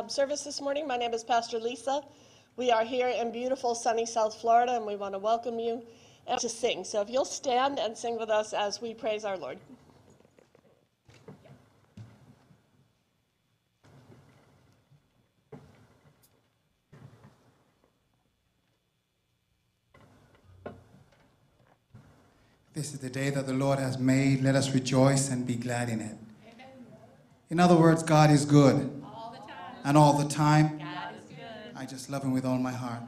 uh, service this morning. My name is Pastor Lisa. We are here in beautiful sunny South Florida, and we want to welcome you to sing. So if you'll stand and sing with us as we praise our Lord. This is the day that the Lord has made. Let us rejoice and be glad in it. In other words, God is good. All the time. And all the time, God is good. I just love Him with all my heart.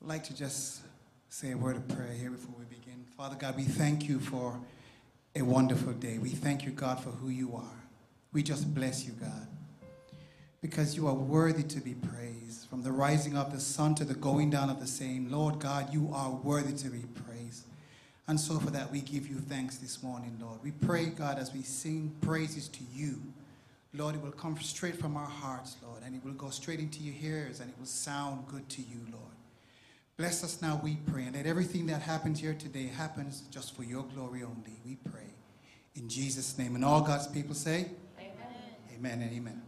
I'd like to just say a word of prayer here before we begin. Father God, we thank you for a wonderful day. We thank you, God, for who you are. We just bless you, God, because you are worthy to be praised. From the rising of the sun to the going down of the same, Lord God, you are worthy to be praised. And so for that, we give you thanks this morning, Lord. We pray, God, as we sing praises to you, Lord, it will come straight from our hearts, Lord, and it will go straight into your ears, and it will sound good to you, Lord. Bless us now, we pray, and that everything that happens here today happens just for your glory only. We pray. In Jesus' name. And all God's people say, Amen. Amen and amen.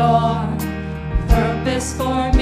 Your purpose for me.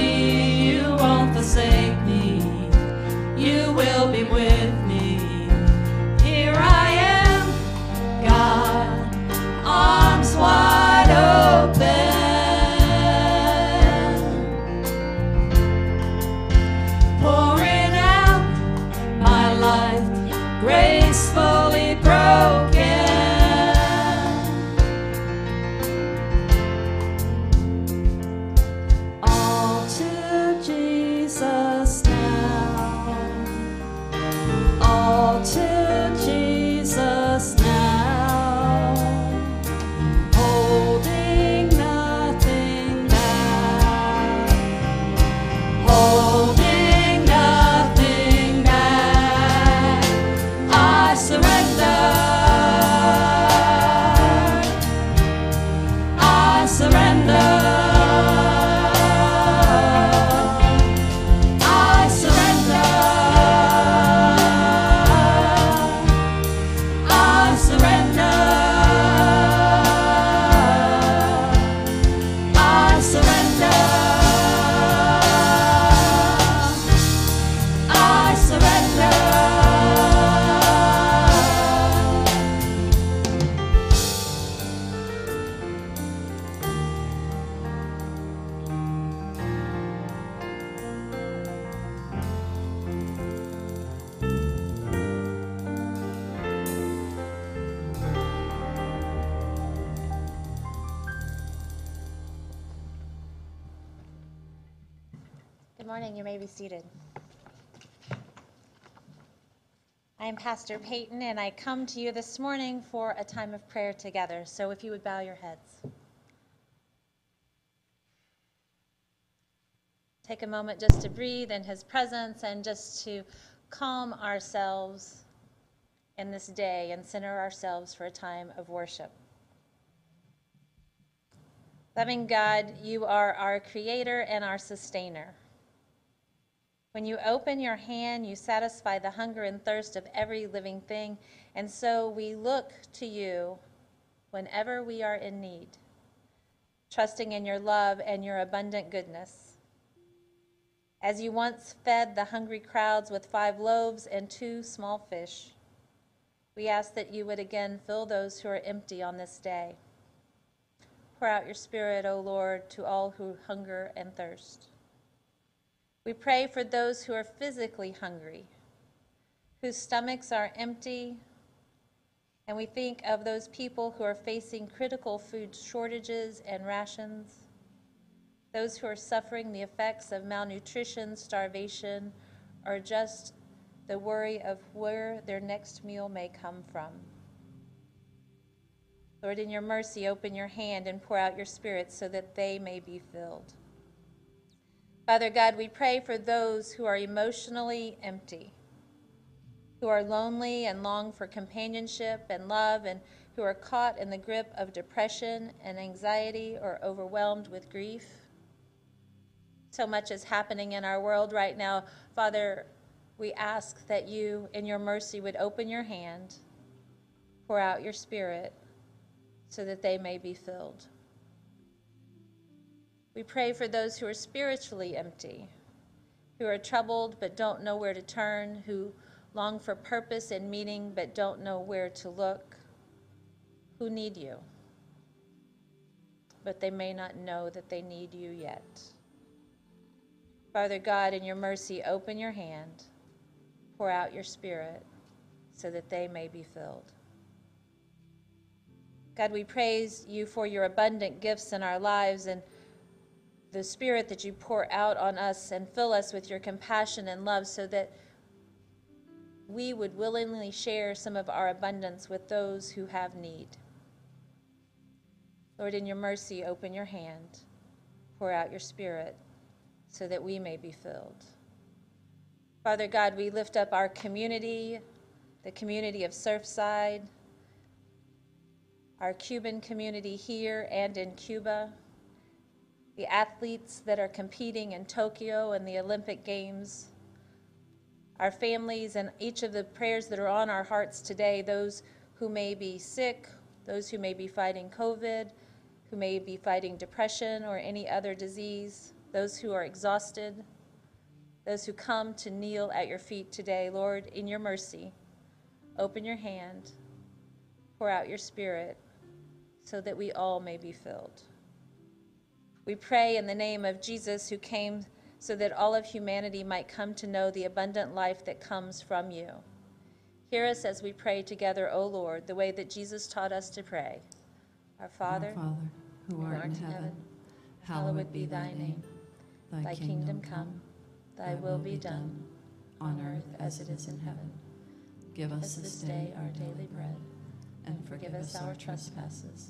Seated. I am Pastor Peyton, and I come to you this morning for a time of prayer together. So if you would bow your heads. Take a moment just to breathe in His presence and just to calm ourselves in this day and center ourselves for a time of worship. Loving God, you are our creator and our sustainer. When you open your hand, you satisfy the hunger and thirst of every living thing. And so we look to you whenever we are in need, trusting in your love and your abundant goodness. As you once fed the hungry crowds with five loaves and two small fish, we ask that you would again fill those who are empty on this day. Pour out your Spirit, O Lord, to all who hunger and thirst. We pray for those who are physically hungry, whose stomachs are empty, and we think of those people who are facing critical food shortages and rations, those who are suffering the effects of malnutrition, starvation, or just the worry of where their next meal may come from. Lord, in your mercy, open your hand and pour out your spirit so that they may be filled. Father God, we pray for those who are emotionally empty, who are lonely and long for companionship and love, and who are caught in the grip of depression and anxiety or overwhelmed with grief. So much is happening in our world right now. Father, we ask that you, in your mercy, would open your hand, pour out your spirit, so that they may be filled. We pray for those who are spiritually empty, who are troubled but don't know where to turn, who long for purpose and meaning but don't know where to look, who need you, but they may not know that they need you yet. Father God, in your mercy, open your hand, pour out your spirit so that they may be filled. God, we praise you for your abundant gifts in our lives and the Spirit that you pour out on us and fill us with your compassion and love so that we would willingly share some of our abundance with those who have need. Lord, in your mercy, open your hand, pour out your Spirit so that we may be filled. Father God, we lift up our community, the community of Surfside, our Cuban community here and in Cuba the athletes that are competing in Tokyo and the Olympic Games, our families, and each of the prayers that are on our hearts today, those who may be sick, those who may be fighting COVID, who may be fighting depression or any other disease, those who are exhausted, those who come to kneel at your feet today. Lord, in your mercy, open your hand, pour out your spirit, so that we all may be filled. We pray in the name of Jesus, who came so that all of humanity might come to know the abundant life that comes from you. Hear us as we pray together, O Lord, the way that Jesus taught us to pray. Our Father, Our Father, who art in heaven, hallowed be thy name. Thy kingdom come, thy will be done, on earth as it is in heaven. Give us this day our daily bread, and forgive us our trespasses,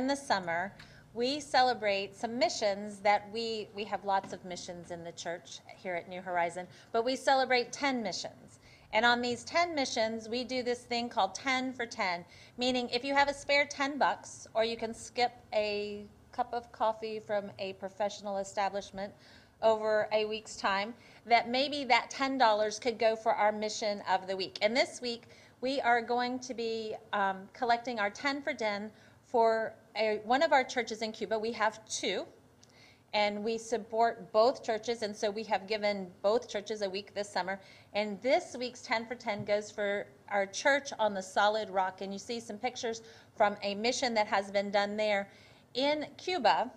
In the summer, we celebrate some missions that we, we have lots of missions in the church here at New Horizon, but we celebrate 10 missions. And on these 10 missions, we do this thing called 10 for 10, meaning if you have a spare 10 bucks, or you can skip a cup of coffee from a professional establishment over a week's time, that maybe that $10 could go for our mission of the week. And this week, we are going to be um, collecting our 10 for 10 for a, one of our churches in Cuba. We have two, and we support both churches, and so we have given both churches a week this summer. And this week's 10 for 10 goes for our church on the solid rock. And you see some pictures from a mission that has been done there in Cuba.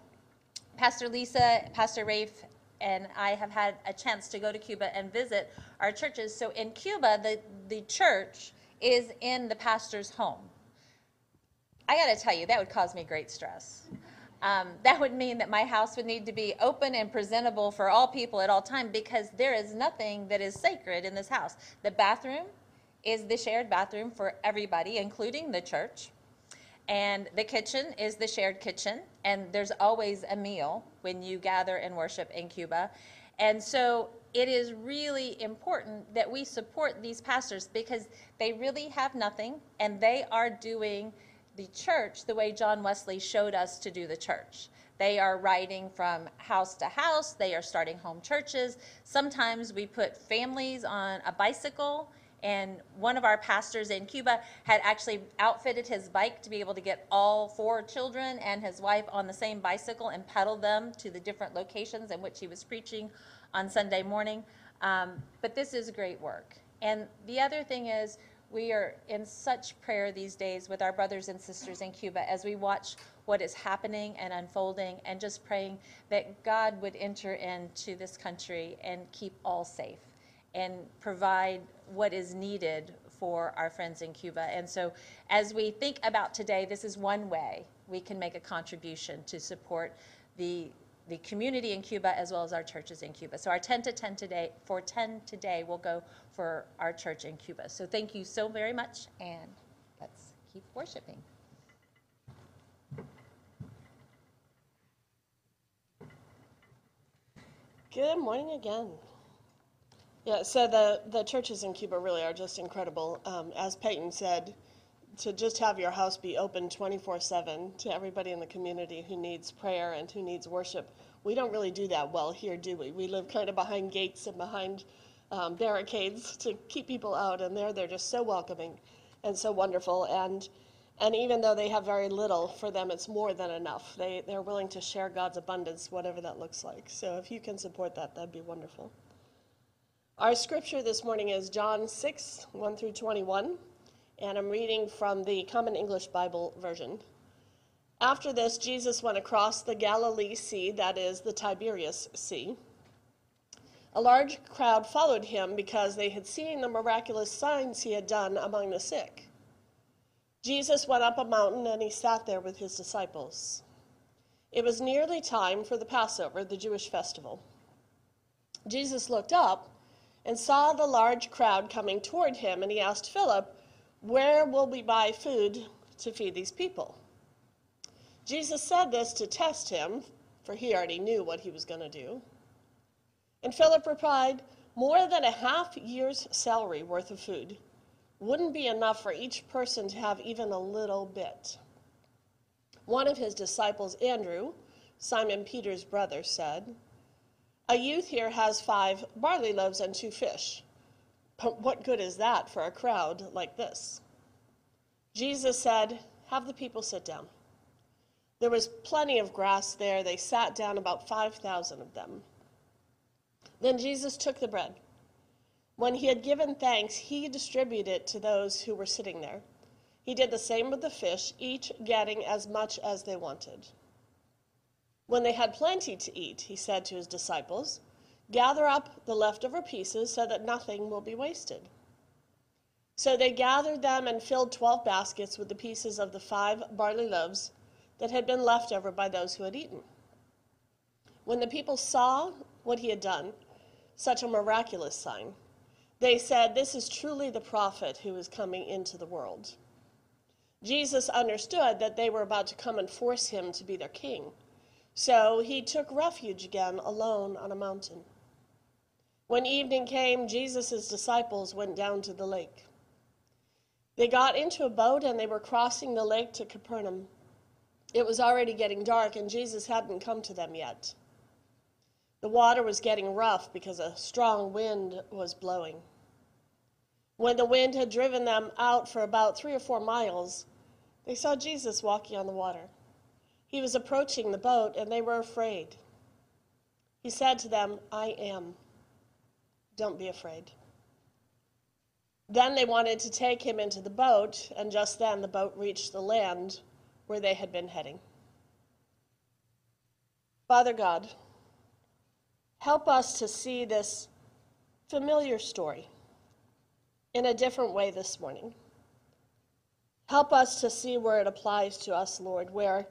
Pastor Lisa, Pastor Rafe, and I have had a chance to go to Cuba and visit our churches. So in Cuba, the, the church is in the pastor's home. I got to tell you, that would cause me great stress. Um, that would mean that my house would need to be open and presentable for all people at all time because there is nothing that is sacred in this house. The bathroom is the shared bathroom for everybody, including the church. And the kitchen is the shared kitchen, and there's always a meal when you gather and worship in Cuba. And so it is really important that we support these pastors because they really have nothing and they are doing the church the way John Wesley showed us to do the church. They are riding from house to house, they are starting home churches. Sometimes we put families on a bicycle and one of our pastors in Cuba had actually outfitted his bike to be able to get all four children and his wife on the same bicycle and pedal them to the different locations in which he was preaching on Sunday morning. Um, but this is great work. And the other thing is, we are in such prayer these days with our brothers and sisters in Cuba as we watch what is happening and unfolding and just praying that God would enter into this country and keep all safe and provide what is needed for our friends in Cuba. And so, as we think about today, this is one way we can make a contribution to support the the community in Cuba as well as our churches in Cuba. So our 10 to 10 today for 10 today will go for our church in Cuba. So thank you so very much and let's keep worshiping. Good morning again. Yeah, so the, the churches in Cuba really are just incredible. Um, as Peyton said, to just have your house be open 24 7 to everybody in the community who needs prayer and who needs worship. We don't really do that well here, do we? We live kind of behind gates and behind um, barricades to keep people out, and there they're just so welcoming and so wonderful. And and even though they have very little, for them it's more than enough. They they're willing to share God's abundance, whatever that looks like. So if you can support that, that'd be wonderful. Our scripture this morning is John 6, 1 through 21, and I'm reading from the Common English Bible version. After this, Jesus went across the Galilee Sea, that is, the Tiberias Sea. A large crowd followed him because they had seen the miraculous signs he had done among the sick. Jesus went up a mountain and he sat there with his disciples. It was nearly time for the Passover, the Jewish festival. Jesus looked up and saw the large crowd coming toward him, and he asked Philip, Where will we buy food to feed these people? Jesus said this to test him, for he already knew what he was going to do. And Philip replied, More than a half year's salary worth of food wouldn't be enough for each person to have even a little bit. One of his disciples, Andrew, Simon Peter's brother, said, a youth here has five barley loaves and two fish. But what good is that for a crowd like this? Jesus said, Have the people sit down. There was plenty of grass there. They sat down, about 5,000 of them. Then Jesus took the bread. When he had given thanks, he distributed it to those who were sitting there. He did the same with the fish, each getting as much as they wanted. When they had plenty to eat, he said to his disciples, Gather up the leftover pieces so that nothing will be wasted. So they gathered them and filled twelve baskets with the pieces of the five barley loaves that had been left over by those who had eaten. When the people saw what he had done, such a miraculous sign, they said, This is truly the prophet who is coming into the world. Jesus understood that they were about to come and force him to be their king. So he took refuge again alone on a mountain. When evening came, Jesus' disciples went down to the lake. They got into a boat and they were crossing the lake to Capernaum. It was already getting dark and Jesus hadn't come to them yet. The water was getting rough because a strong wind was blowing. When the wind had driven them out for about three or four miles, they saw Jesus walking on the water. He was approaching the boat, and they were afraid. He said to them, I am. Don't be afraid. Then they wanted to take him into the boat, and just then the boat reached the land where they had been heading. Father God, help us to see this familiar story in a different way this morning. Help us to see where it applies to us, Lord, where,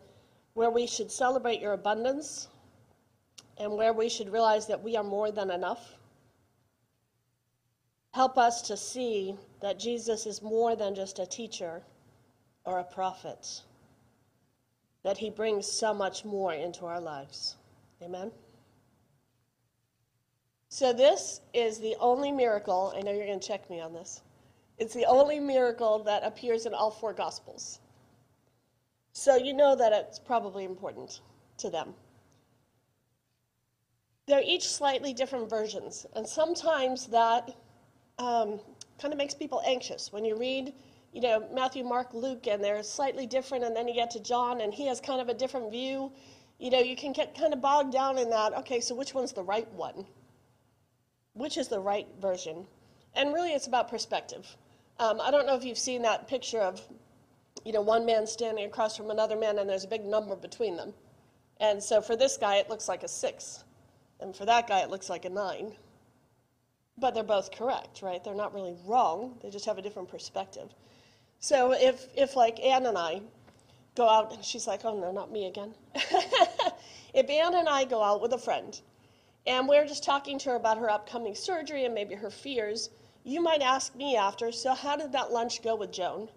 where we should celebrate your abundance and where we should realize that we are more than enough. Help us to see that Jesus is more than just a teacher or a prophet, that he brings so much more into our lives. Amen. So, this is the only miracle, I know you're going to check me on this. It's the only miracle that appears in all four Gospels. So, you know that it's probably important to them. They're each slightly different versions, and sometimes that um, kind of makes people anxious. When you read, you know, Matthew, Mark, Luke, and they're slightly different, and then you get to John, and he has kind of a different view, you know, you can get kind of bogged down in that. Okay, so which one's the right one? which is the right version. And really, it's about perspective. Um, I don't know if you've seen that picture of, you know, one man standing across from another man, and there's a big number between them. And so for this guy, it looks like a six, and for that guy, it looks like a nine. But they're both correct, right? They're not really wrong. They just have a different perspective. So if, if like Anne and I go out, and she's like, oh no, not me again. if Anne and I go out with a friend, and we're just talking to her about her upcoming surgery and maybe her fears, you might ask me after, so how did that lunch go with Joan?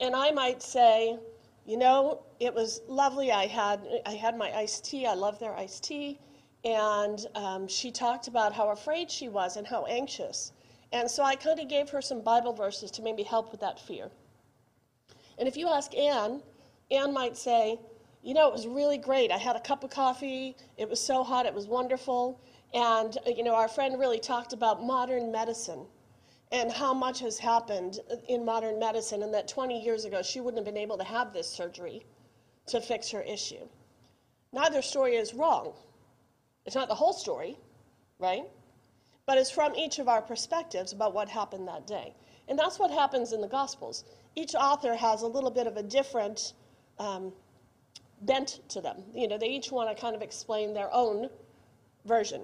And I might say, you know, it was lovely. I had I had my iced tea. I love their iced tea, and um, she talked about how afraid she was and how anxious. And so I kind of gave her some Bible verses to maybe help with that fear. And if you ask Anne, Anne might say, you know, it was really great. I had a cup of coffee. It was so hot. It was wonderful. And, uh, you know, our friend really talked about modern medicine and how much has happened in modern medicine, and that 20 years ago she wouldn't have been able to have this surgery to fix her issue. Neither story is wrong. It's not the whole story, right? But it's from each of our perspectives about what happened that day. And that's what happens in the Gospels. Each author has a little bit of a different um, bent to them. You know, they each want to kind of explain their own version.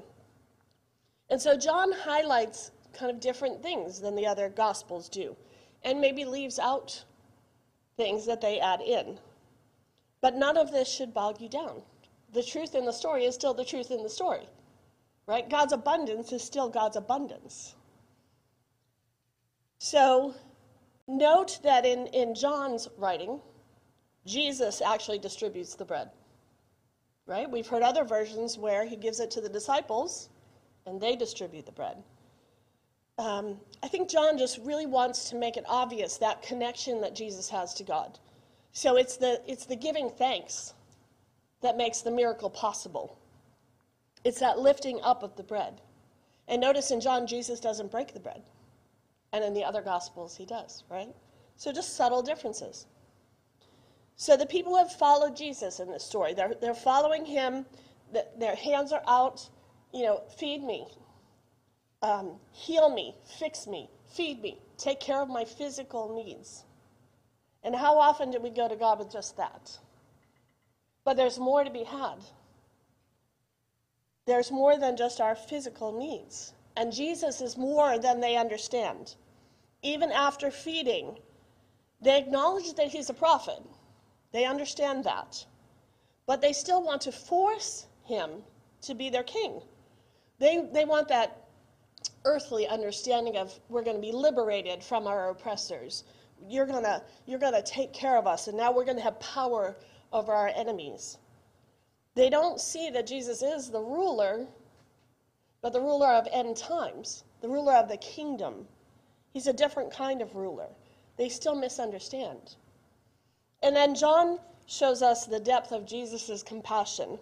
And so John highlights kind of different things than the other gospels do, and maybe leaves out things that they add in. But none of this should bog you down. The truth in the story is still the truth in the story, right? God's abundance is still God's abundance. So note that in, in John's writing, Jesus actually distributes the bread. Right? We've heard other versions where he gives it to the disciples and they distribute the bread. Um, I think John just really wants to make it obvious that connection that Jesus has to God. So it's the, it's the giving thanks that makes the miracle possible. It's that lifting up of the bread. And notice in John, Jesus doesn't break the bread. And in the other Gospels, he does, right? So just subtle differences. So the people have followed Jesus in this story. They're, they're following him. Their hands are out, you know, feed me, um, heal me, fix me, feed me, take care of my physical needs. And how often do we go to God with just that? But there's more to be had. There's more than just our physical needs. And Jesus is more than they understand. Even after feeding, they acknowledge that he's a prophet. They understand that. But they still want to force him to be their king. They, they want that earthly understanding of we're going to be liberated from our oppressors. You're gonna, you're gonna take care of us, and now we're gonna have power over our enemies. They don't see that Jesus is the ruler, but the ruler of end times, the ruler of the kingdom. He's a different kind of ruler. They still misunderstand. And then John shows us the depth of Jesus' compassion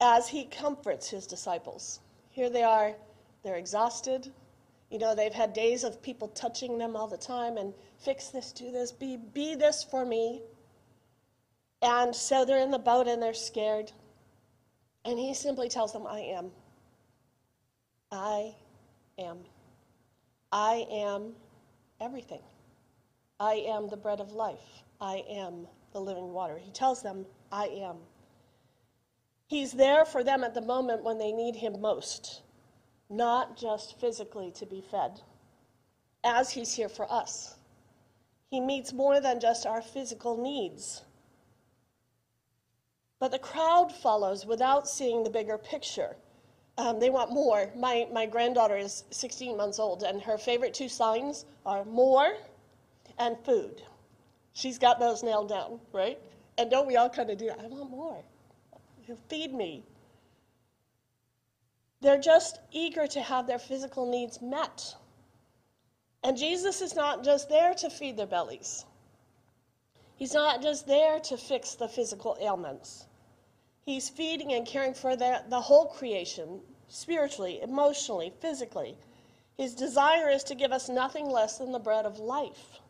as he comforts his disciples. Here they are, they're exhausted. You know, they've had days of people touching them all the time and fix this, do this, be, be this for me. And so they're in the boat and they're scared. And he simply tells them, I am. I am. I am everything. I am the bread of life. I am the living water. He tells them, I am. He's there for them at the moment when they need him most, not just physically to be fed, as he's here for us. He meets more than just our physical needs. But the crowd follows without seeing the bigger picture. Um, they want more. My, my granddaughter is 16 months old, and her favorite two signs are more and food. She's got those nailed down, right? And don't we all kind of do that? I want more. Feed me. They're just eager to have their physical needs met. And Jesus is not just there to feed their bellies, He's not just there to fix the physical ailments. He's feeding and caring for the, the whole creation, spiritually, emotionally, physically. His desire is to give us nothing less than the bread of life.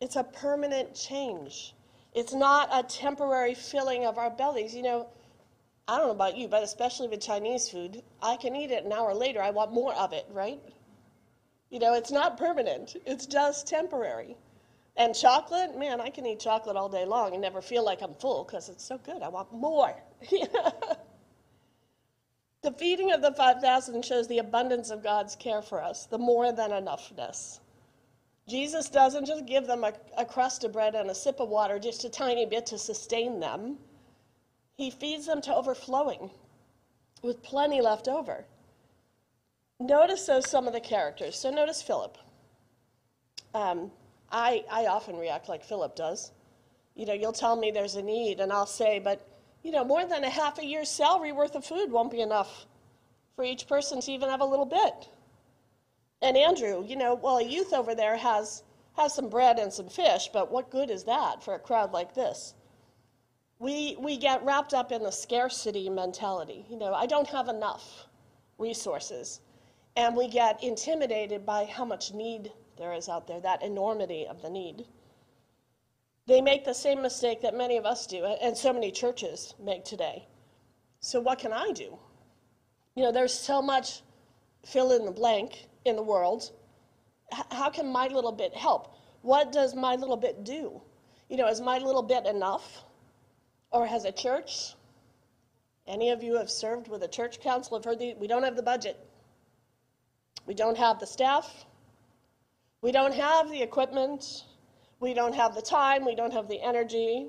It's a permanent change. It's not a temporary filling of our bellies. You know, I don't know about you, but especially with Chinese food, I can eat it an hour later. I want more of it, right? You know, it's not permanent, it's just temporary. And chocolate, man, I can eat chocolate all day long and never feel like I'm full because it's so good. I want more. the feeding of the 5,000 shows the abundance of God's care for us, the more than enoughness. Jesus doesn't just give them a, a, crust of bread and a sip of water, just a tiny bit to sustain them. He feeds them to overflowing with plenty left over. Notice those some of the characters. So notice Philip. Um, I, I often react like Philip does. You know, you'll tell me there's a need, and I'll say, but, you know, more than a half a year's salary worth of food won't be enough for each person to even have a little bit. And Andrew, you know, well, a youth over there has, has some bread and some fish, but what good is that for a crowd like this? We, we get wrapped up in the scarcity mentality. You know, I don't have enough resources. And we get intimidated by how much need there is out there, that enormity of the need. They make the same mistake that many of us do, and so many churches make today. So, what can I do? You know, there's so much fill in the blank in the world. H- how can my little bit help? What does my little bit do? You know, is my little bit enough? Or has a church, any of you have served with a church council, have heard the, we don't have the budget. We don't have the staff. We don't have the equipment, we don't have the time, we don't have the energy,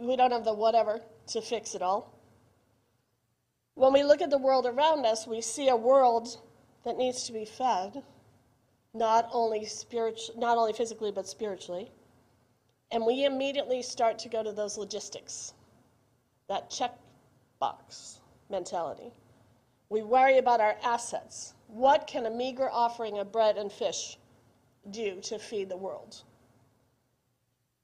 we don't have the whatever to fix it all. When we look at the world around us, we see a world that needs to be fed, not only spiritual, not only physically but spiritually. And we immediately start to go to those logistics, that check box mentality. We worry about our assets. What can a meager offering of bread and fish do to feed the world.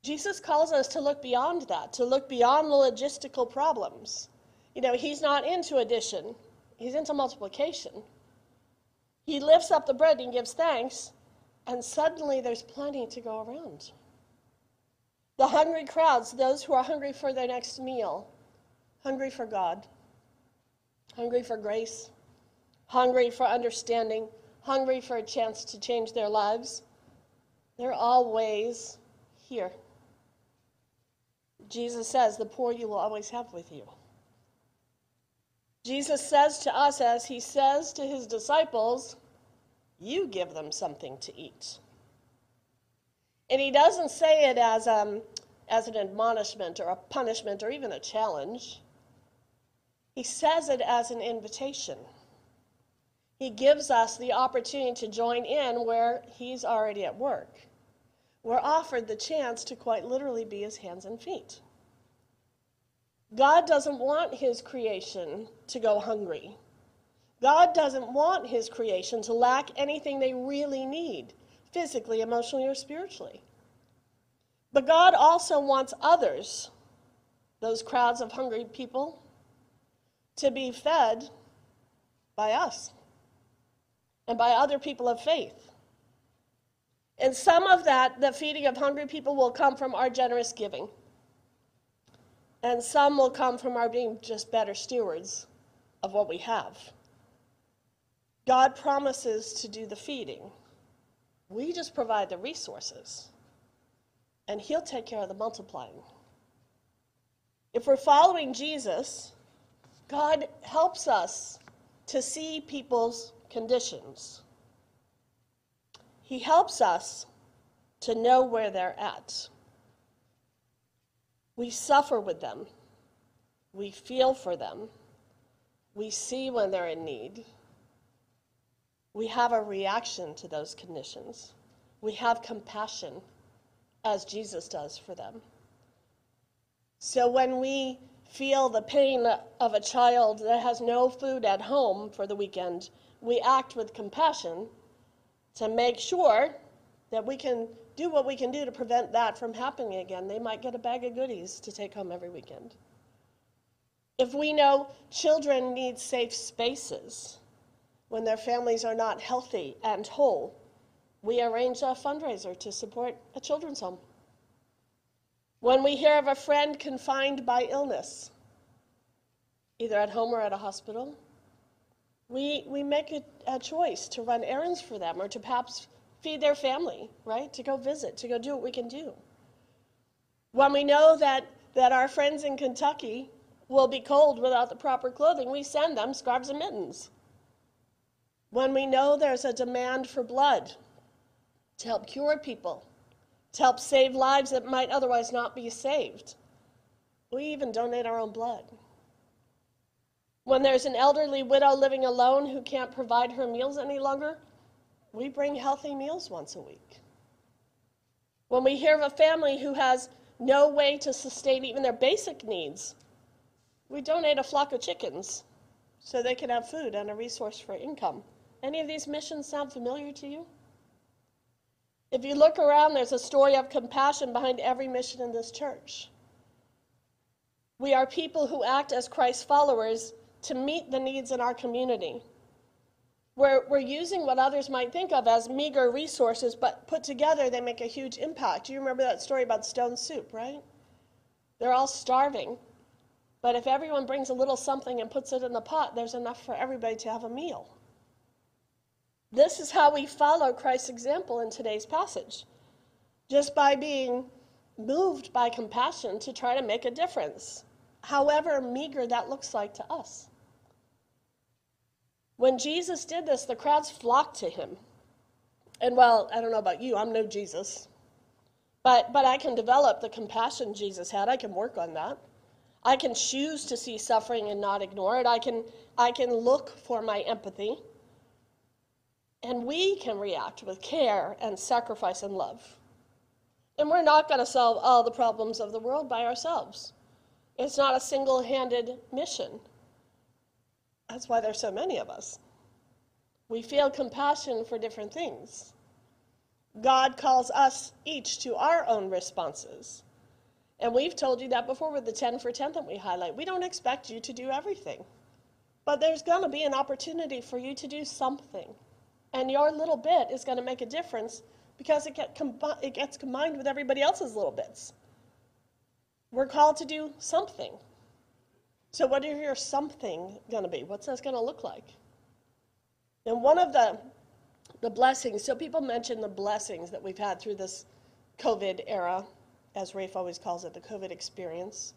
Jesus calls us to look beyond that, to look beyond the logistical problems. You know, he's not into addition, he's into multiplication. He lifts up the bread and gives thanks, and suddenly there's plenty to go around. The hungry crowds, those who are hungry for their next meal, hungry for God, hungry for grace, hungry for understanding, hungry for a chance to change their lives, they're always here. Jesus says, The poor you will always have with you. Jesus says to us, as he says to his disciples, You give them something to eat. And he doesn't say it as, um, as an admonishment or a punishment or even a challenge. He says it as an invitation. He gives us the opportunity to join in where He's already at work. We're offered the chance to quite literally be His hands and feet. God doesn't want His creation to go hungry. God doesn't want His creation to lack anything they really need, physically, emotionally, or spiritually. But God also wants others, those crowds of hungry people, to be fed by us and by other people of faith. And some of that, the feeding of hungry people, will come from our generous giving. And some will come from our being just better stewards of what we have. God promises to do the feeding. We just provide the resources, and He'll take care of the multiplying. If we're following Jesus, God helps us to see people's conditions. He helps us to know where they're at. We suffer with them. We feel for them. We see when they're in need. We have a reaction to those conditions. We have compassion, as Jesus does for them. So when we feel the pain of a child that has no food at home for the weekend, we act with compassion to make sure that we can do what we can do to prevent that from happening again. They might get a bag of goodies to take home every weekend. If we know children need safe spaces when their families are not healthy and whole, we arrange a fundraiser to support a children's home. When we hear of a friend confined by illness, either at home or at a hospital, we, we make a, a choice to run errands for them or to perhaps feed their family, right? To go visit, to go do what we can do. When we know that, that our friends in Kentucky will be cold without the proper clothing, we send them scarves and mittens. When we know there's a demand for blood to help cure people, to help save lives that might otherwise not be saved, we even donate our own blood. When there's an elderly widow living alone who can't provide her meals any longer, we bring healthy meals once a week. When we hear of a family who has no way to sustain even their basic needs, we donate a flock of chickens so they can have food and a resource for income. Any of these missions sound familiar to you? If you look around, there's a story of compassion behind every mission in this church. We are people who act as Christ's followers to meet the needs in our community. We're, we're using what others might think of as meager resources, but put together, they make a huge impact. You remember that story about stone soup, right? They're all starving. But if everyone brings a little something and puts it in the pot, there's enough for everybody to have a meal. This is how we follow Christ's example in today's passage. Just by being moved by compassion to try to make a difference, however meager that looks like to us. When Jesus did this, the crowds flocked to him. And well, I don't know about you, I'm no Jesus. But, but I can develop the compassion Jesus had. I can work on that. I can choose to see suffering and not ignore it. I can, I can look for my empathy. And we can react with care and sacrifice and love. And we're not going to solve all the problems of the world by ourselves. It's not a single handed mission. That's why there's so many of us. We feel compassion for different things. God calls us each to our own responses. And we've told you that before with the 10 for 10 that we highlight. We don't expect you to do everything, but there's going to be an opportunity for you to do something. And your little bit is going to make a difference because it, get it gets combined with everybody else's little bits. We're called to do something. So, what is your something going to be? What's that going to look like? And one of the, the blessings, so people mention the blessings that we've had through this COVID era, as Rafe always calls it, the COVID experience.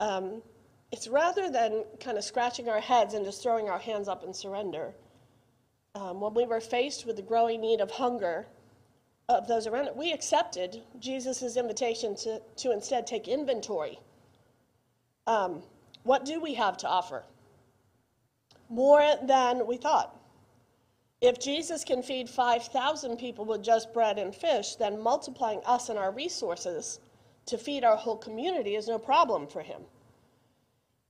Um, it's rather than kind of scratching our heads and just throwing our hands up in surrender. Um, when we were faced with the growing need of hunger of those around it, we accepted Jesus' invitation to, to instead take inventory. Um, what do we have to offer? More than we thought. If Jesus can feed 5,000 people with just bread and fish, then multiplying us and our resources to feed our whole community is no problem for him.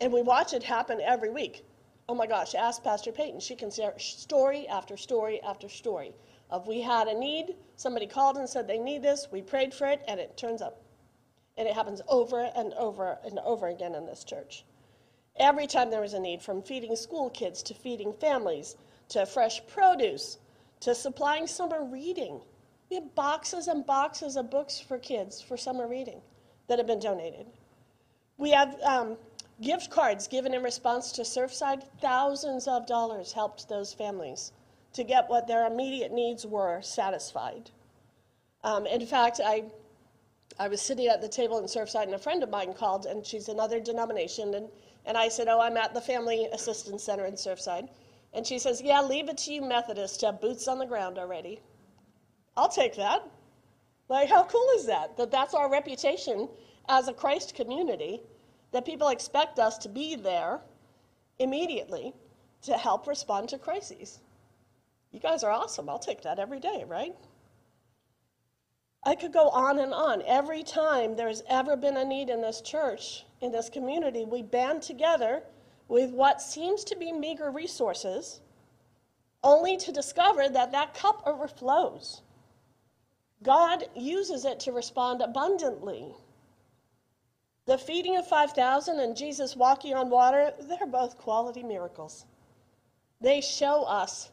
And we watch it happen every week. Oh my gosh, ask Pastor Peyton. She can share story after story after story of we had a need, somebody called and said they need this, we prayed for it, and it turns up. And it happens over and over and over again in this church. Every time there was a need, from feeding school kids to feeding families to fresh produce to supplying summer reading. We have boxes and boxes of books for kids for summer reading that have been donated. We have um, gift cards given in response to Surfside. Thousands of dollars helped those families to get what their immediate needs were satisfied. Um, in fact, I, I was sitting at the table in Surfside, and a friend of mine called, and she's another denomination, and, and I said, Oh, I'm at the Family Assistance Center in Surfside. And she says, Yeah, leave it to you Methodists to have boots on the ground already. I'll take that. Like, how cool is that? That that's our reputation as a Christ community, that people expect us to be there immediately to help respond to crises. You guys are awesome. I'll take that every day, right? I could go on and on. Every time there's ever been a need in this church, in this community, we band together with what seems to be meager resources, only to discover that that cup overflows. God uses it to respond abundantly. The feeding of 5,000 and Jesus walking on water, they're both quality miracles. They show us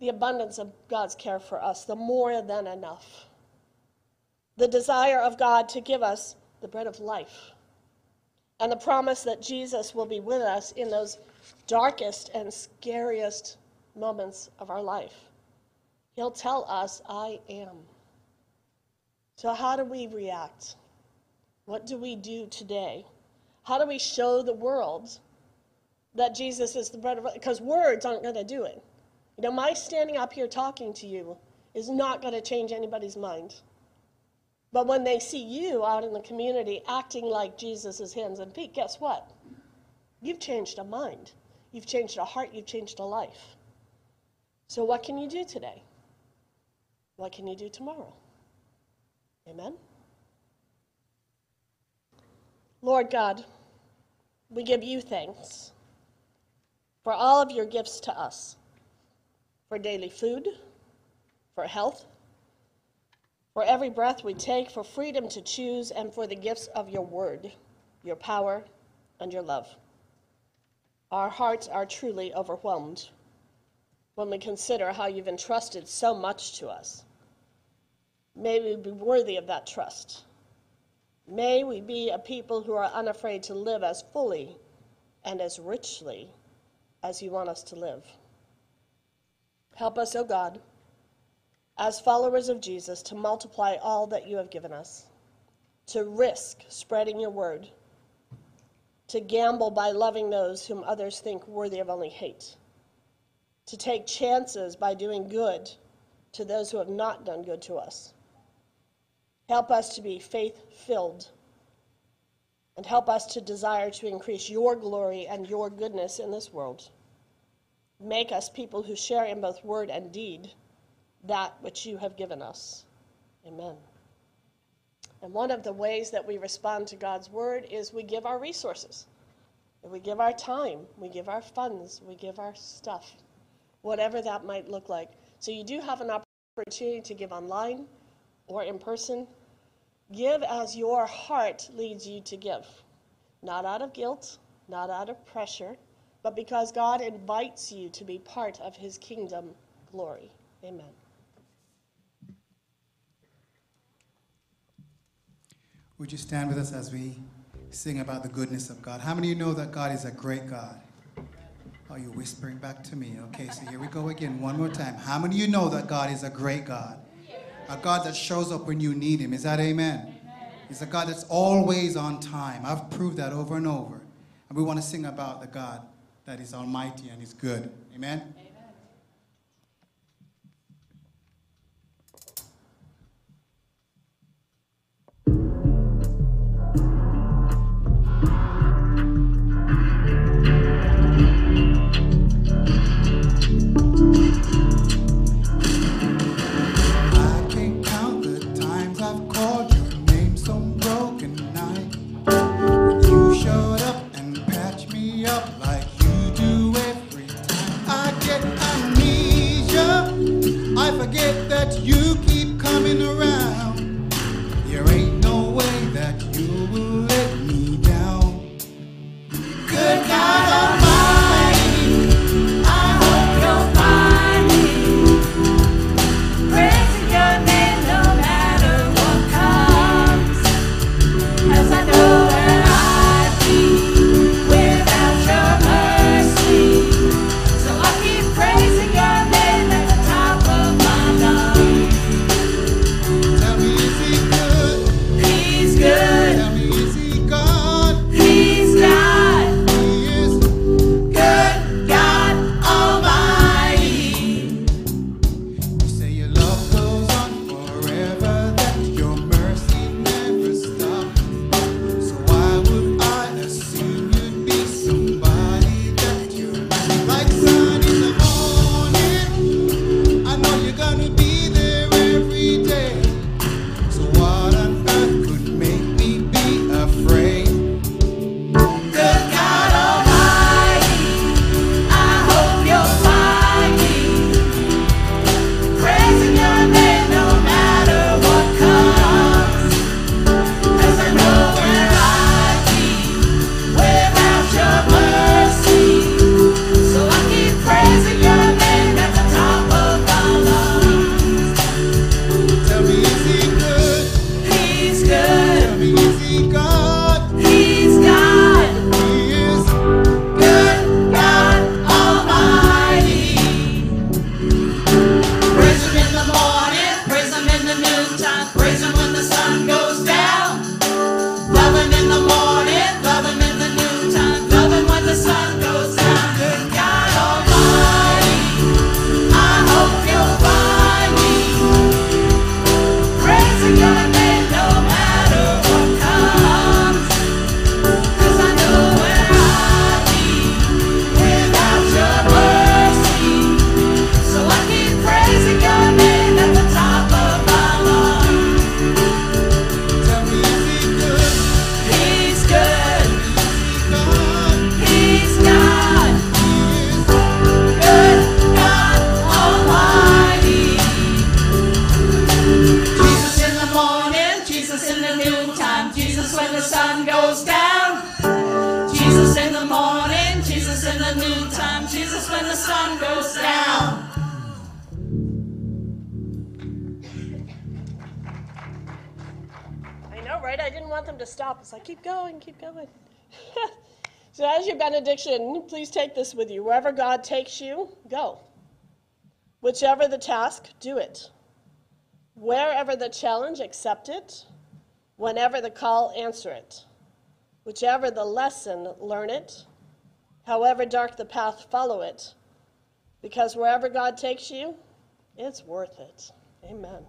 the abundance of God's care for us, the more than enough. The desire of God to give us the bread of life and the promise that Jesus will be with us in those darkest and scariest moments of our life. He'll tell us, I am. So, how do we react? What do we do today? How do we show the world that Jesus is the bread of life? Because words aren't going to do it. You know, my standing up here talking to you is not going to change anybody's mind. But when they see you out in the community acting like Jesus' hands and feet, guess what? You've changed a mind. You've changed a heart. You've changed a life. So, what can you do today? What can you do tomorrow? Amen? Lord God, we give you thanks for all of your gifts to us for daily food, for health, for every breath we take, for freedom to choose, and for the gifts of your word, your power, and your love. Our hearts are truly overwhelmed when we consider how you've entrusted so much to us. May we be worthy of that trust. May we be a people who are unafraid to live as fully and as richly as you want us to live. Help us, O oh God as followers of Jesus, to multiply all that you have given us, to risk spreading your word, to gamble by loving those whom others think worthy of only hate, to take chances by doing good to those who have not done good to us. Help us to be faith filled and help us to desire to increase your glory and your goodness in this world. Make us people who share in both word and deed that which you have given us. Amen. And one of the ways that we respond to God's word is we give our resources. We give our time, we give our funds, we give our stuff, whatever that might look like. So you do have an opportunity to give online or in person. Give as your heart leads you to give, not out of guilt, not out of pressure, but because God invites you to be part of his kingdom glory. Amen. Would you stand with us as we sing about the goodness of God? How many of you know that God is a great God? Oh, Are you whispering back to me? Okay, so here we go again, one more time. How many of you know that God is a great God? A God that shows up when you need Him. Is that amen? He's a God that's always on time. I've proved that over and over. And we want to sing about the God that is almighty and is good. Amen? Jesus benediction, please take this with you. Wherever God takes you, go. Whichever the task, do it. Wherever the challenge, accept it. Whenever the call, answer it. Whichever the lesson, learn it. However dark the path, follow it. Because wherever God takes you, it's worth it. Amen.